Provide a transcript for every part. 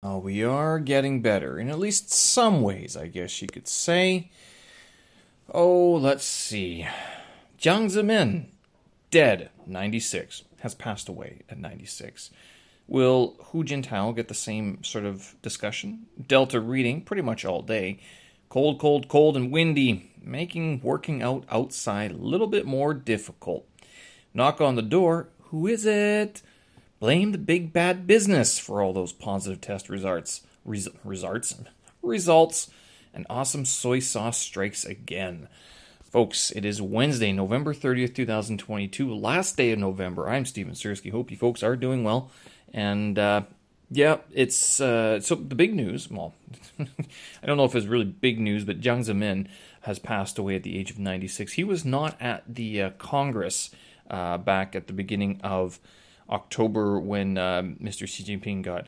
Uh, we are getting better in at least some ways, I guess you could say. Oh, let's see. Jiang Zemin, dead, 96, has passed away at 96. Will Hu Jintao get the same sort of discussion? Delta reading pretty much all day. Cold, cold, cold, and windy, making working out outside a little bit more difficult. Knock on the door. Who is it? Blame the big bad business for all those positive test results. Res- results. Results. And awesome soy sauce strikes again. Folks, it is Wednesday, November 30th, 2022, last day of November. I'm Steven Sersky. Hope you folks are doing well. And uh, yeah, it's uh, so the big news. Well, I don't know if it's really big news, but Jiang Zemin has passed away at the age of 96. He was not at the uh, Congress uh, back at the beginning of October when uh, Mr. Xi Jinping got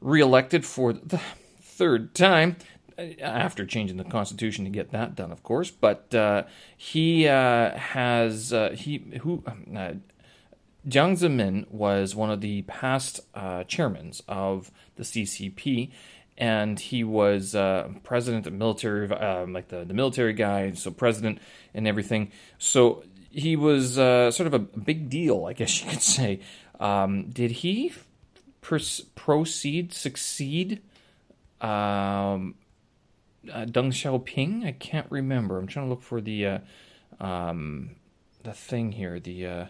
reelected for the third time uh, after changing the constitution to get that done, of course. But uh, he uh, has uh, he who uh, Jiang Zemin was one of the past uh, chairmen of the CCP, and he was president of military, like the, the military guy, so president and everything. So he was uh, sort of a big deal, I guess you could say. Um, did he proceed, succeed? Um, uh, Deng Xiaoping? I can't remember. I'm trying to look for the uh, um, the thing here. The uh,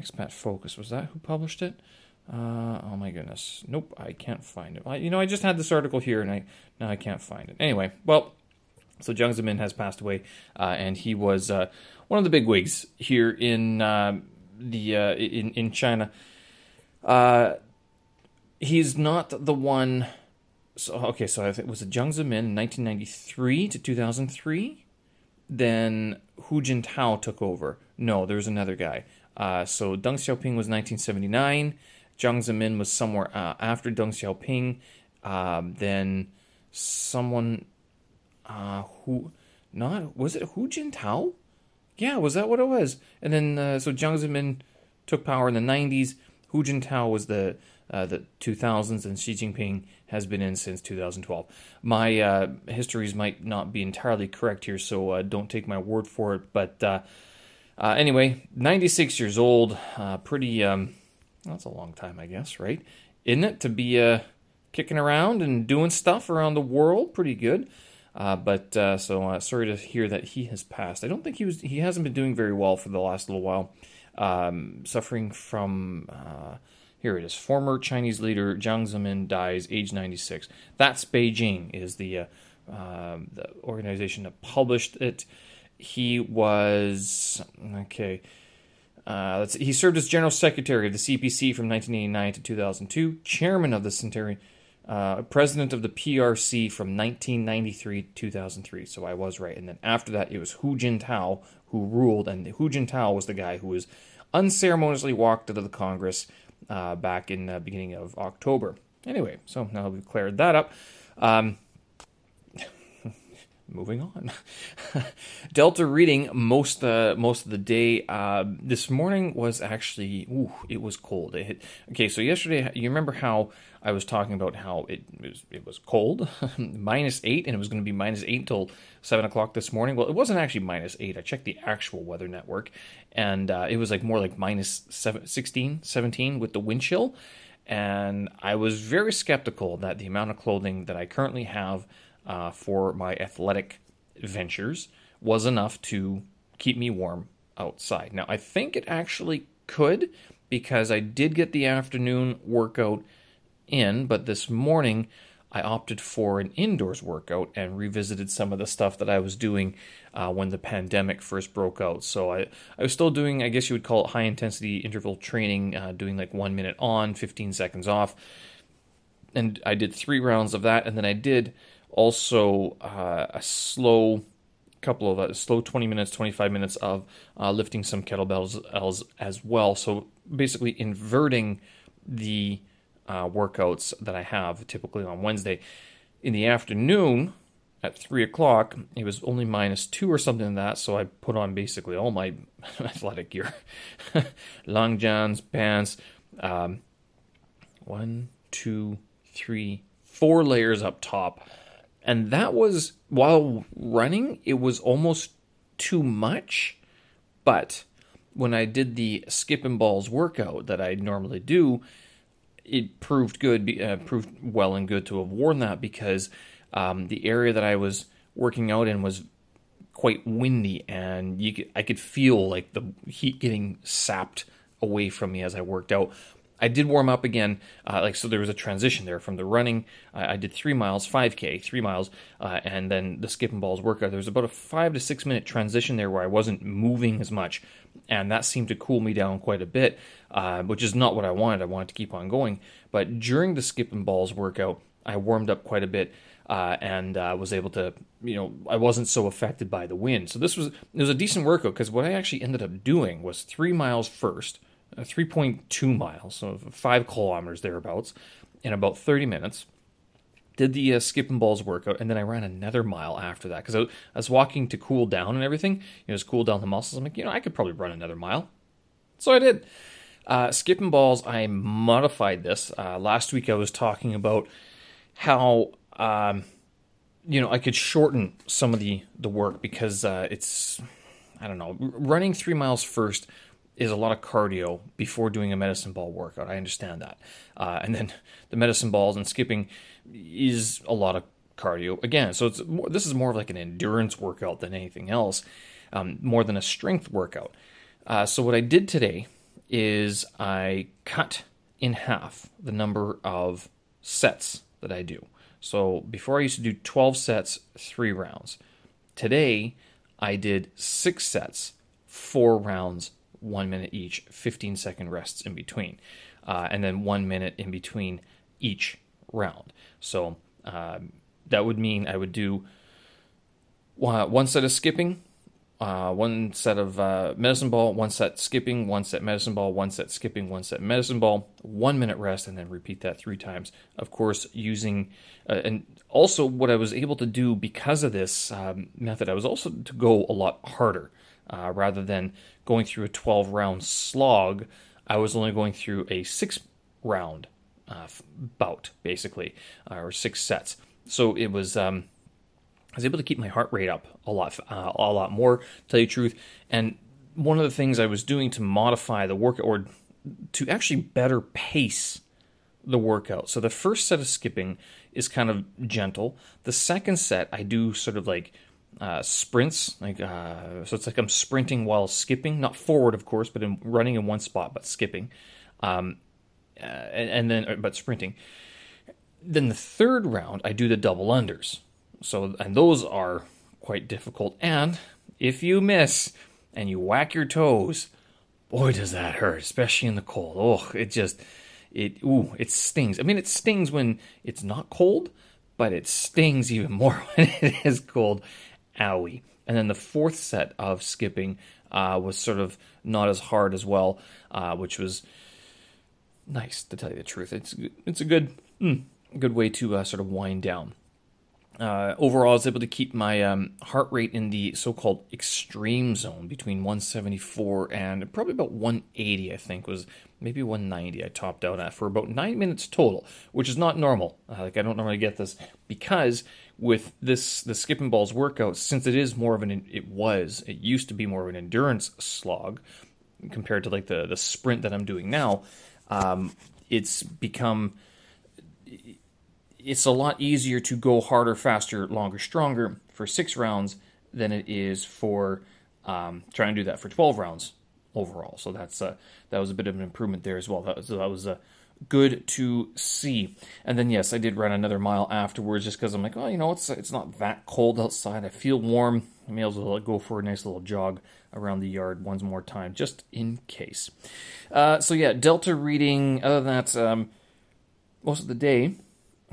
Expat Focus. Was that who published it? Uh, oh my goodness. Nope, I can't find it. I, you know, I just had this article here and I now I can't find it. Anyway, well, so Jiang Zemin has passed away, uh, and he was uh, one of the big wigs here in uh, the in in China. Uh, he's not the one. So okay, so I think it was Jiang Zemin 1993 to 2003. Then Hu Jintao took over. No, there was another guy. Uh, so Deng Xiaoping was 1979. Jiang Zemin was somewhere uh, after Deng Xiaoping. Um, then someone uh, who not was it Hu Jintao? Yeah, was that what it was? And then uh, so Jiang Zemin took power in the 90s. Hu Jintao was the uh, the 2000s, and Xi Jinping has been in since 2012. My uh, histories might not be entirely correct here, so uh, don't take my word for it. But uh, uh, anyway, 96 years old, uh, pretty. Um, that's a long time, I guess, right? Isn't it to be kicking around and doing stuff around the world? Pretty good. but so sorry to hear that he has passed. I don't think he was. He hasn't been doing very well for the last little while um, suffering from. Uh, here it is. Former Chinese leader Jiang Zemin dies, age 96. That's Beijing, is the, uh, uh, the organization that published it. He was okay. Uh, he served as general secretary of the CPC from 1989 to 2002, chairman of the Centenary, uh, president of the PRC from 1993 to 2003. So I was right. And then after that, it was Hu Jintao who ruled, and Hu Jintao was the guy who was unceremoniously walked out of the Congress uh, back in the beginning of October. Anyway, so now we've cleared that up. Um, moving on. Delta reading most uh, most of the day. Uh, this morning was actually ooh, it was cold. It hit, okay, so yesterday you remember how I was talking about how it, was it was cold, minus eight, and it was going to be minus eight until seven o'clock this morning. Well, it wasn't actually minus eight. I checked the actual weather network, and uh, it was like more like minus seven, 16, 17 with the wind chill. And I was very skeptical that the amount of clothing that I currently have uh, for my athletic ventures was enough to keep me warm outside. Now, I think it actually could because I did get the afternoon workout in, but this morning I opted for an indoors workout and revisited some of the stuff that I was doing uh, when the pandemic first broke out. So I, I was still doing, I guess you would call it high intensity interval training, uh, doing like one minute on, 15 seconds off. And I did three rounds of that, and then I did also uh, a slow couple of uh, slow 20 minutes 25 minutes of uh, lifting some kettlebells as, well. So basically inverting the uh, workouts that i have typically on wednesday. In the afternoon at 3 o'clock it was only minus 2 or something like that so i put on basically all my athletic gear. Long johns pants um, one two three four layers up top. And that was, while running, it was almost too much. But when I did the skip and balls workout that I normally do, it proved good, uh, proved well and good to have worn that because um, the area that I was working out in was quite windy, and you could, I could feel like the heat getting sapped away from me as I worked out. I did warm up again, uh, like so. There was a transition there from the running. Uh, I did three miles, five k, three miles, uh, and then the skip and balls workout. There was about a five to six minute transition there where I wasn't moving as much, and that seemed to cool me down quite a bit, uh, which is not what I wanted. I wanted to keep on going, but during the skip and balls workout, I warmed up quite a bit. Uh, and uh, was able to, you know, I wasn't so affected by the wind. So this was it was a decent workout because what I actually ended up doing was three miles first, 3.2 miles, so five kilometers thereabouts, in about 30 minutes. Did the uh, skip and balls workout, and then I ran another mile after that because I, I, was walking to cool down and everything. You know, just cool down the muscles. I'm like, you know, I could probably run another mile. So I did. Uh, skip and balls, I modified this. Uh, last week I was talking about how um, you know I could shorten some of the the work because uh, it's I don't know running three miles first is a lot of cardio before doing a medicine ball workout. I understand that. Uh, and then the medicine balls and skipping is a lot of cardio again. So it's more, this is more of like an endurance workout than anything else, um, more than a strength workout. Uh, so what I did today is I cut in half the number of sets that I do. So before I used to do 12 sets, three rounds. Today I did six sets, four rounds, one minute each, 15 second rests in between, uh, and then one minute in between each round. So um, that would mean I would do uh, one set of skipping, uh, one set of uh, medicine ball, one set skipping, one set medicine ball, one set skipping, one set medicine ball, one minute rest, and then repeat that three times. Of course, using uh, and also what I was able to do because of this um, method, I was also to go a lot harder uh, rather than going through a 12 round slog. I was only going through a six round uh, bout, basically, uh, or six sets. So it was. Um, I was able to keep my heart rate up a lot, uh, a lot more. To tell you the truth, and one of the things I was doing to modify the workout, or to actually better pace the workout. So the first set of skipping is kind of gentle. The second set, I do sort of like uh, sprints, like uh, so it's like I'm sprinting while skipping, not forward, of course, but in running in one spot, but skipping, um, uh, and, and, then uh, but sprinting. Then the third round, I do the double unders. So and those are quite difficult. And if you miss and you whack your toes, boy, does that hurt, especially in the cold. Oh, it just it ooh, it stings. I mean, it stings when it's not cold, but it stings even more when it is cold owie. And then the fourth set of skipping uh, was sort of not as hard as well, uh, which was nice to tell you the truth. It's it's a good mm, good way to uh, sort of wind down. Uh, overall, I was able to keep my um, heart rate in the so-called extreme zone between 174 and probably about 180. I think was maybe 190. I topped out at for about nine minutes total, which is not normal. Uh, like I don't normally get this because with this the skipping balls workout, since it is more of an it was it used to be more of an endurance slog compared to like the the sprint that I'm doing now. Um, it's become it's a lot easier to go harder, faster, longer, stronger for six rounds than it is for um, trying to do that for 12 rounds overall. So that's uh, that was a bit of an improvement there as well. That, so that was uh, good to see. And then yes, I did run another mile afterwards just because I'm like, oh, you know, it's it's not that cold outside. I feel warm. I may as well go for a nice little jog around the yard once more time, just in case. Uh, so yeah, Delta reading. Other than that, um, most of the day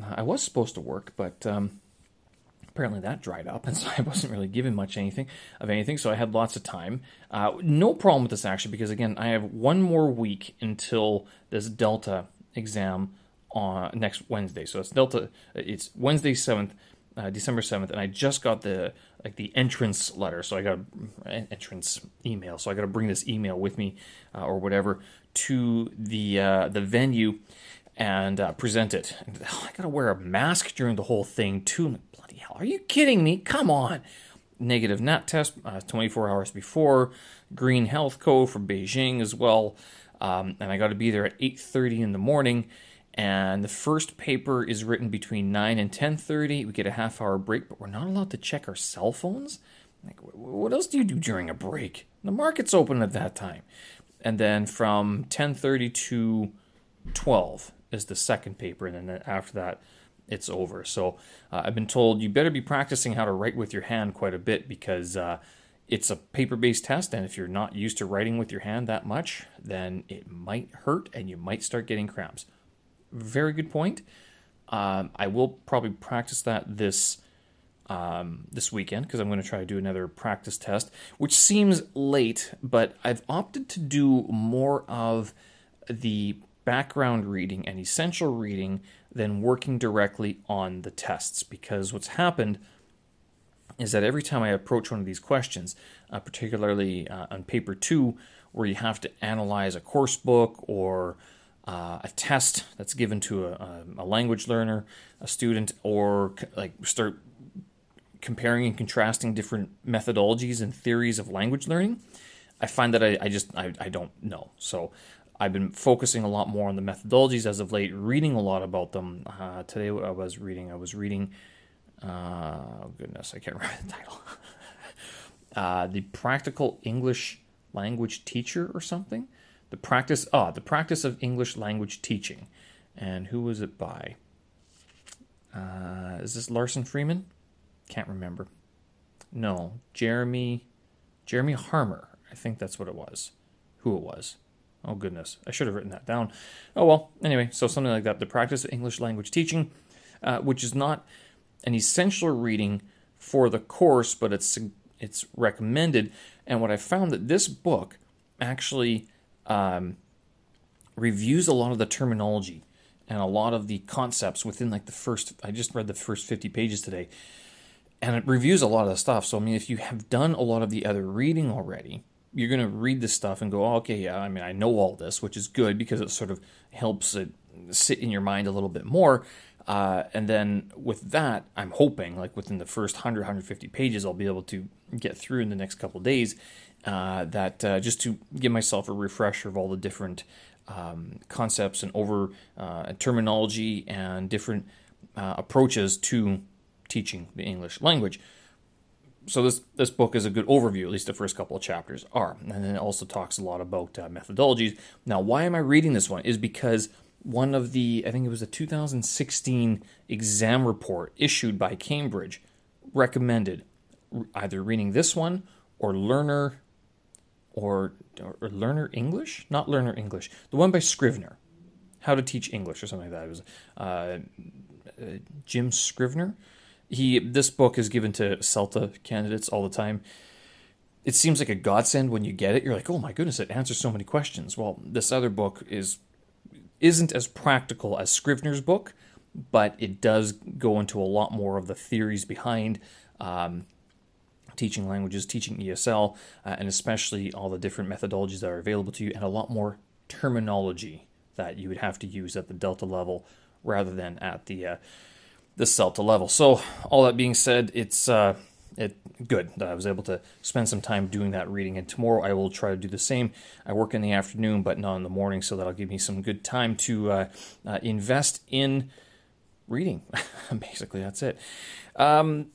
I was supposed to work, but um, apparently that dried up, and so I wasn't really given much anything of anything. So I had lots of time. Uh, no problem with this actually, because again, I have one more week until this Delta exam on next Wednesday. So it's Delta. It's Wednesday seventh, uh, December seventh, and I just got the like the entrance letter. So I got an entrance email. So I got to bring this email with me uh, or whatever to the uh, the venue and uh, present it. And, oh, I gotta wear a mask during the whole thing too. Bloody hell, are you kidding me? Come on. Negative NAT test uh, 24 hours before. Green Health Code for Beijing as well. Um, and I got to be there at 8:30 in the morning. And the first paper is written between 9 and 10:30. We get a half hour break, but we're not allowed to check our cell phones. Like, what else do you do during a break? The market's open at that time. And then from 10:30 to 12 is the second paper, and then after that, it's over. So uh, I've been told you better be practicing how to write with your hand quite a bit because uh, it's a paper based test. And if you're not used to writing with your hand that much, then it might hurt and you might start getting cramps. Very good point. Um, I will probably practice that this. Um, this weekend because I'm going to try to do another practice test, which seems late, but I've opted to do more of the background reading and essential reading than working directly on the tests. Because what's happened is that every time I approach one of these questions, uh, particularly uh, on paper two, where you have to analyze a course book or uh, a test that's given to a, a, language learner, a student, or like start comparing and contrasting different methodologies and theories of language learning, I find that I, I just I, I don't know. So I've been focusing a lot more on the methodologies as of late, reading a lot about them. Uh, today I was reading, I was reading, uh, oh goodness, I can't remember the title. uh, the Practical English Language Teacher or something. The practice, ah, the practice of English language teaching. And who was it by? Uh, is this Larsen-Freeman? Can't remember. No, Jeremy, Jeremy Harmer. I think that's what it was. Who it was. Oh, goodness. I should have written that down. Oh, well. Anyway, so something like that. The practice of English language teaching, uh, which is not an essential reading for the course, but it's it's recommended. And what I found that this book actually um, reviews a lot of the terminology and a lot of the concepts within like the first. I just read the first fifty pages today, and it reviews a lot of the stuff. So I mean, if you have done a lot of the other reading already, you're going to read this stuff and go, oh, okay, yeah, I mean, I know all this, which is good because it sort of helps it sit in your mind a little bit more. Uh, and then with that, I'm hoping, like within the first 100, 150 pages, I'll be able to get through in the next couple days. Uh, that uh, just to give myself a refresher of all the different um, concepts and over uh, terminology and different uh, approaches to teaching the English language so this this book is a good overview. At least the first couple of chapters are, and then it also talks a lot about uh, methodologies. Now, why am I reading this one? Is because one of the I think it was a 2016 exam report issued by Cambridge recommended either reading this one or Learner or, or Learner English, not Learner English, the one by Scrivener, How to Teach English or something like that. It was uh, uh, Jim Scrivener he this book is given to CELTA candidates all the time. It seems like a godsend when you get it. You're like, oh my goodness, it answers so many questions. Well, this other book is isn't as practical as Scrivener's book, but it does go into a lot more of the theories behind um, teaching languages, teaching ESL, uh, and especially all the different methodologies that are available to you, and a lot more terminology that you would have to use at the Delta level rather than at the uh, the CELTA level. So, all that being said, it's uh, it good that I was able to spend some time doing that reading. And tomorrow I will try to do the same. I work in the afternoon, but not in the morning, so that'll give me some good time to uh, uh, invest in reading. Basically, that's it. Um,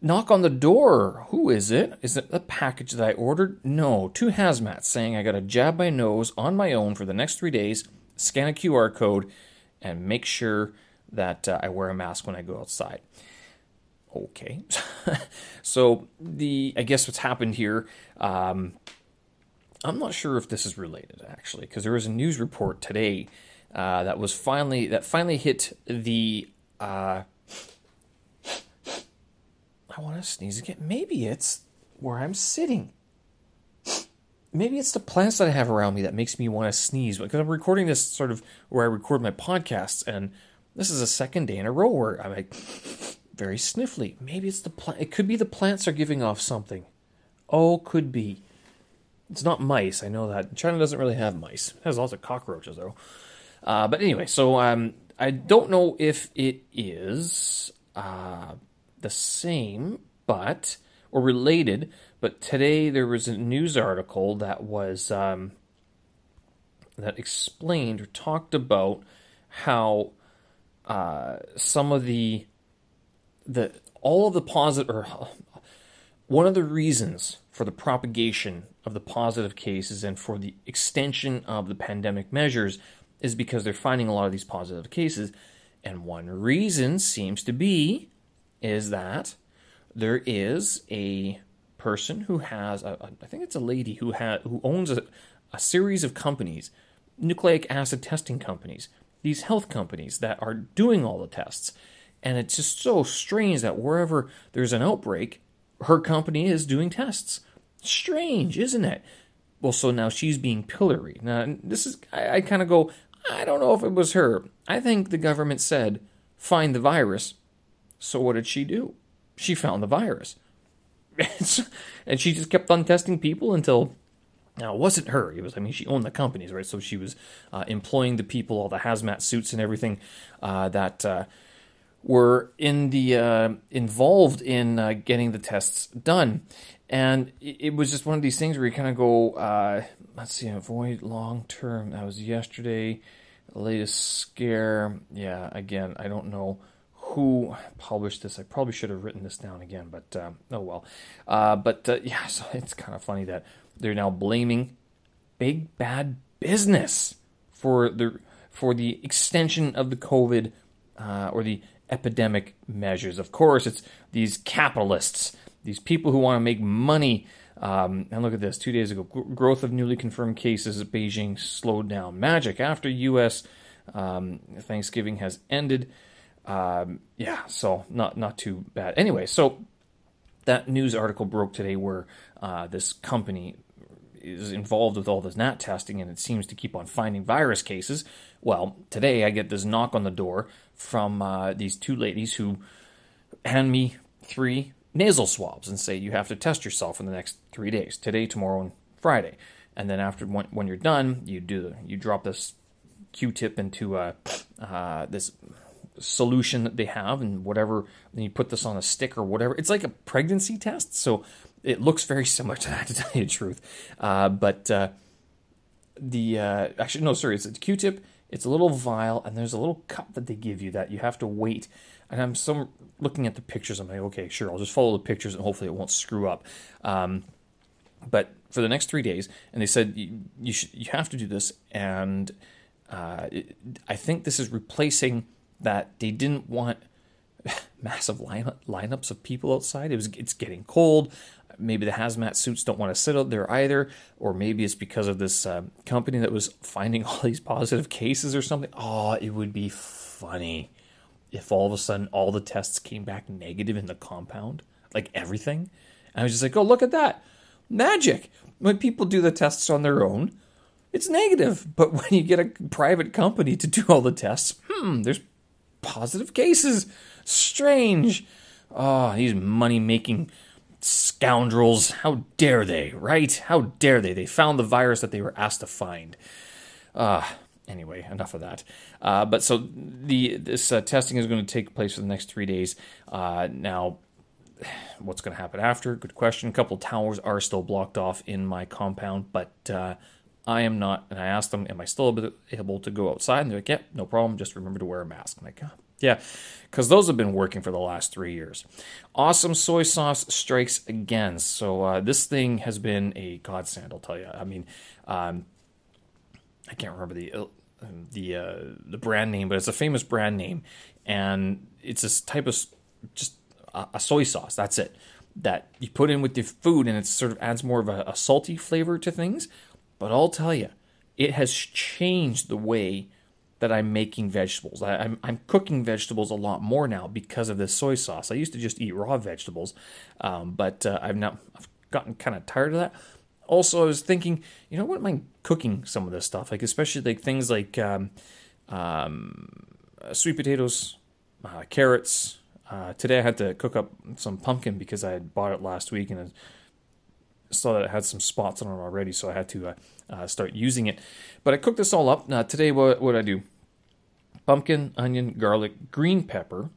knock on the door. Who is it? Is it the package that I ordered? No, two hazmats saying I got to jab my nose on my own for the next three days, scan a QR code, and make sure that uh, I wear a mask when I go outside. Okay, so the I guess what's happened here. Um, I'm not sure if this is related actually, because there was a news report today uh, that was finally that finally hit the. Uh, I want to sneeze again. Maybe it's where I'm sitting. Maybe it's the plants that I have around me that makes me want to sneeze. Because I'm recording this sort of where I record my podcasts, and this is a second day in a row where I'm like very sniffly. Maybe it's the plant. It could be the plants are giving off something. Oh, could be. It's not mice. I know that China doesn't really have mice. It has lots of cockroaches though. Uh, but anyway, so um, I don't know if it is uh, the same, but or related. But today there was a news article that was um, that explained or talked about how uh, some of the the all of the positive or one of the reasons for the propagation of the positive cases and for the extension of the pandemic measures is because they're finding a lot of these positive cases. And one reason seems to be is that there is a person who has a, I think it's a lady who ha, who owns a, a series of companies nucleic acid testing companies these health companies that are doing all the tests and it's just so strange that wherever there's an outbreak, her company is doing tests. Strange, isn't it? Well, so now she's being pilloried. Now, this is, I, I kind of go, I don't know if it was her. I think the government said, find the virus. So what did she do? She found the virus. and she just kept on testing people until now, it wasn't her. It was, I mean, she owned the companies, right? So she was uh, employing the people, all the hazmat suits and everything uh, that uh, were in the uh, involved in uh, getting the tests done, and it, it, was just one of these things where you kind of go, uh, let's see, avoid long term. That was yesterday. The latest scare. Yeah, again, I don't know who published this. I probably should have written this down again, but oh well. But yeah, so it's kind of funny that they're now blaming big bad business for the for the extension of the COVID or the epidemic measures. Of course, it's these capitalists, these people who want to make money. Um, and look at this two days ago growth of newly confirmed cases at Beijing slowed down. Magic after U.S. Um, Thanksgiving has ended. Um, yeah, so not not too bad. Anyway, so that news article broke today where uh, this company is involved with all this NAT testing and it seems to keep on finding virus cases. Well, today I get this knock on the door from uh, these two ladies who hand me three nasal swabs and say you have to test yourself in the next three days today, tomorrow, and Friday. And then after when, when you're done, you do you drop this Q-tip into uh, uh, this solution that they have and whatever. Then you put this on a stick or whatever. It's like a pregnancy test, so it looks very similar to that, to tell you the truth. Uh, but uh, the uh, actually no, sorry, it's a Q-tip. It's a little vial, and there's a little cup that they give you that you have to wait. And I'm some looking at the pictures. I'm like, okay, sure, I'll just follow the pictures, and hopefully it won't screw up. Um, but for the next three days, and they said you, you should you have to do this, and uh, it, I think this is replacing that they didn't want massive line, lineups of people outside. It was it's getting cold maybe the hazmat suits don't want to sit out there either, or maybe it's because of this uh, company that was finding all these positive cases or something. Oh, it would be funny if all of a sudden all the tests came back negative in the compound, like everything. And I was just like, oh, look at that. Magic. When people do the tests on their own, it's negative. But when you get a private company to do all the tests, hmm, there's positive cases. Strange. Oh, these money making Scoundrels, how dare they, right? How dare they? They found the virus that they were asked to find. Uh, anyway, enough of that. Uh, but so the this uh, testing is going to take place for the next three days. Uh, now, what's going to happen after? Good question. A couple towers are still blocked off in my compound, but uh, I am not. And I asked them, "Am I still able to go outside?" And they're like, "Yep, yeah, no problem. Just remember to wear a mask." I'm like, oh, yeah, because those have been working for the last three years. Awesome soy sauce strikes again. So uh, this thing has been a godsend. I'll tell you. I mean, um, I can't remember the uh, the uh, the brand name, but it's a famous brand name, and it's this type of just a, a soy sauce. That's it. That you put in with your food, and it sort of adds more of a, a salty flavor to things. But I'll tell you, it has changed the way that I'm making vegetables. I, am I'm, I'm cooking vegetables a lot more now because of this soy sauce. I used to just eat raw vegetables, um, but uh, I've now I've gotten kind of tired of that. Also, I was thinking, you know, what am I cooking some of this stuff? Like especially like things like um, um, sweet potatoes, uh, carrots. Uh, today I had to cook up some pumpkin because I had bought it last week and. I saw that it had some spots on it already, so I had to uh, uh, start using it. But I cooked this all up. Now, today, what, what I do? Pumpkin, onion, garlic, green pepper,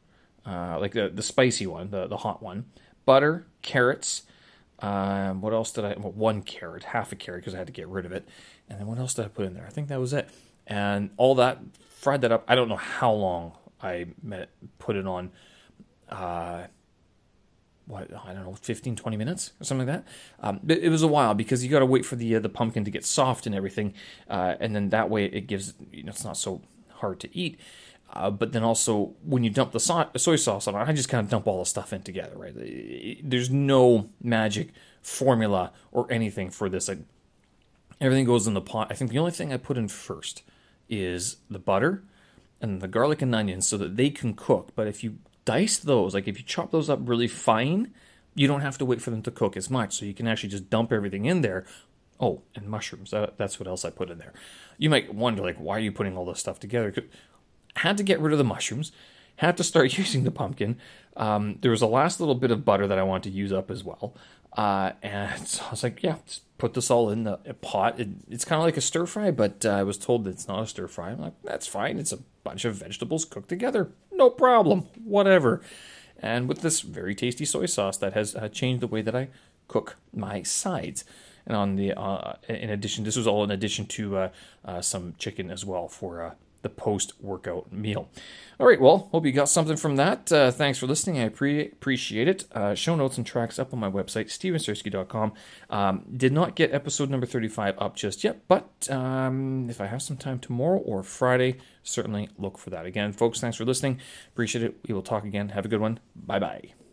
uh, like the, the spicy one, the, the hot one, butter, carrots. Um, what else did I? Well, one carrot, half a carrot because I had to get rid of it. And then what else did I put in there? I think that was it. And all that, fried that up. I don't know how long I put it on. Uh, what I don't know, 15, 20 minutes or something like that. Um, it was a while because you got to wait for the uh, the pumpkin to get soft and everything, uh, and then that way it gives you know it's not so hard to eat. Uh, but then also when you dump the so- soy sauce on it, I just kind of dump all the stuff in together. Right? There's no magic formula or anything for this. I, everything goes in the pot. I think the only thing I put in first is the butter and the garlic and onions so that they can cook. But if you dice those, like if you chop those up really fine, you don't have to wait for them to cook as much. So you can actually just dump everything in there. Oh, and mushrooms. That, that's what else I put in there. You might wonder, like, why are you putting all this stuff together? Had to get rid of the mushrooms. Had to start using the pumpkin. Um, there was a last little bit of butter that I wanted to use up as well. Uh, and so I was like, yeah, put this all in the pot. It, it's kind of like a stir fry, but uh, I was told that it's not a stir fry. I'm like, that's fine. It's a bunch of vegetables cooked together. No problem. Whatever. And with this very tasty soy sauce that has uh, changed the way that I cook my sides. And on the, uh, in addition, this was all in addition to uh, uh, some chicken as well for uh, the post workout meal. All right, well, hope you got something from that. Uh, thanks for listening. I pre- appreciate it. Uh, show notes and tracks up on my website, stevensersky.com. Um, did not get episode number 35 up just yet, but um, if I have some time tomorrow or Friday, certainly look for that. Again, folks, thanks for listening. Appreciate it. We will talk again. Have a good one. Bye bye.